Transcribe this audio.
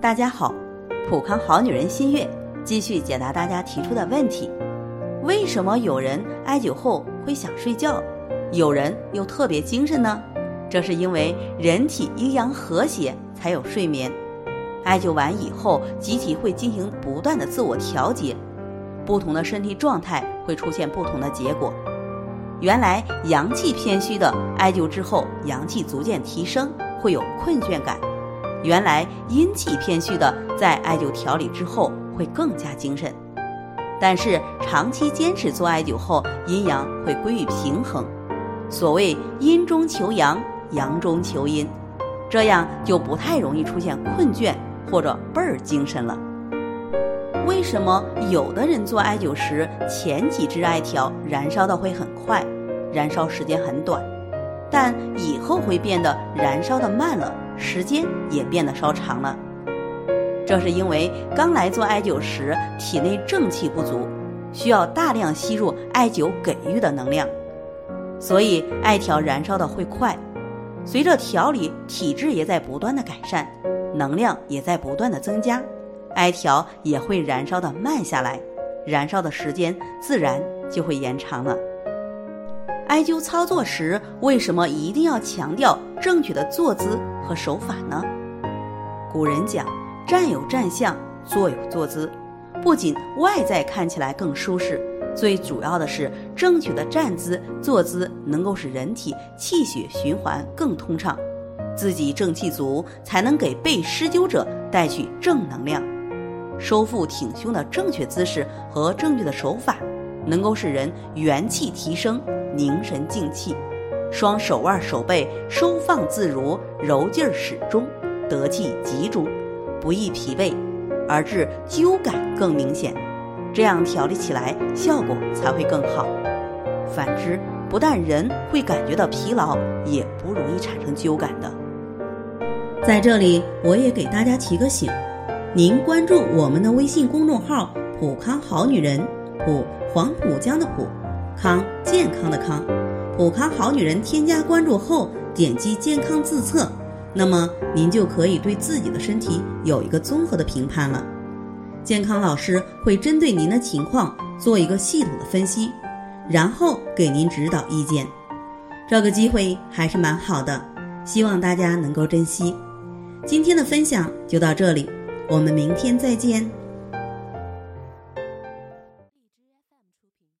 大家好，普康好女人新月继续解答大家提出的问题：为什么有人艾灸后会想睡觉，有人又特别精神呢？这是因为人体阴阳和谐才有睡眠。艾灸完以后，机体会进行不断的自我调节，不同的身体状态会出现不同的结果。原来阳气偏虚的艾灸之后，阳气逐渐提升，会有困倦感。原来阴气偏虚的，在艾灸调理之后会更加精神，但是长期坚持做艾灸后，阴阳会归于平衡。所谓阴中求阳，阳中求阴，这样就不太容易出现困倦或者倍儿精神了。为什么有的人做艾灸时，前几支艾条燃烧的会很快，燃烧时间很短，但以后会变得燃烧的慢了？时间也变得稍长了，这是因为刚来做艾灸时体内正气不足，需要大量吸入艾灸给予的能量，所以艾条燃烧的会快。随着调理，体质也在不断的改善，能量也在不断的增加，艾条也会燃烧的慢下来，燃烧的时间自然就会延长了。艾灸操作时，为什么一定要强调正确的坐姿和手法呢？古人讲，站有站相，坐有坐姿，不仅外在看起来更舒适，最主要的是正确的站姿、坐姿能够使人体气血循环更通畅，自己正气足，才能给被施灸者带去正能量。收腹挺胸的正确姿势和正确的手法，能够使人元气提升。凝神静气，双手腕手背收放自如，柔劲儿始终，得气集中，不易疲惫，而致灸感更明显。这样调理起来效果才会更好。反之，不但人会感觉到疲劳，也不容易产生灸感的。在这里，我也给大家提个醒：您关注我们的微信公众号“普康好女人”，普黄浦江的浦。康健康的康，普康好女人添加关注后，点击健康自测，那么您就可以对自己的身体有一个综合的评判了。健康老师会针对您的情况做一个系统的分析，然后给您指导意见。这个机会还是蛮好的，希望大家能够珍惜。今天的分享就到这里，我们明天再见。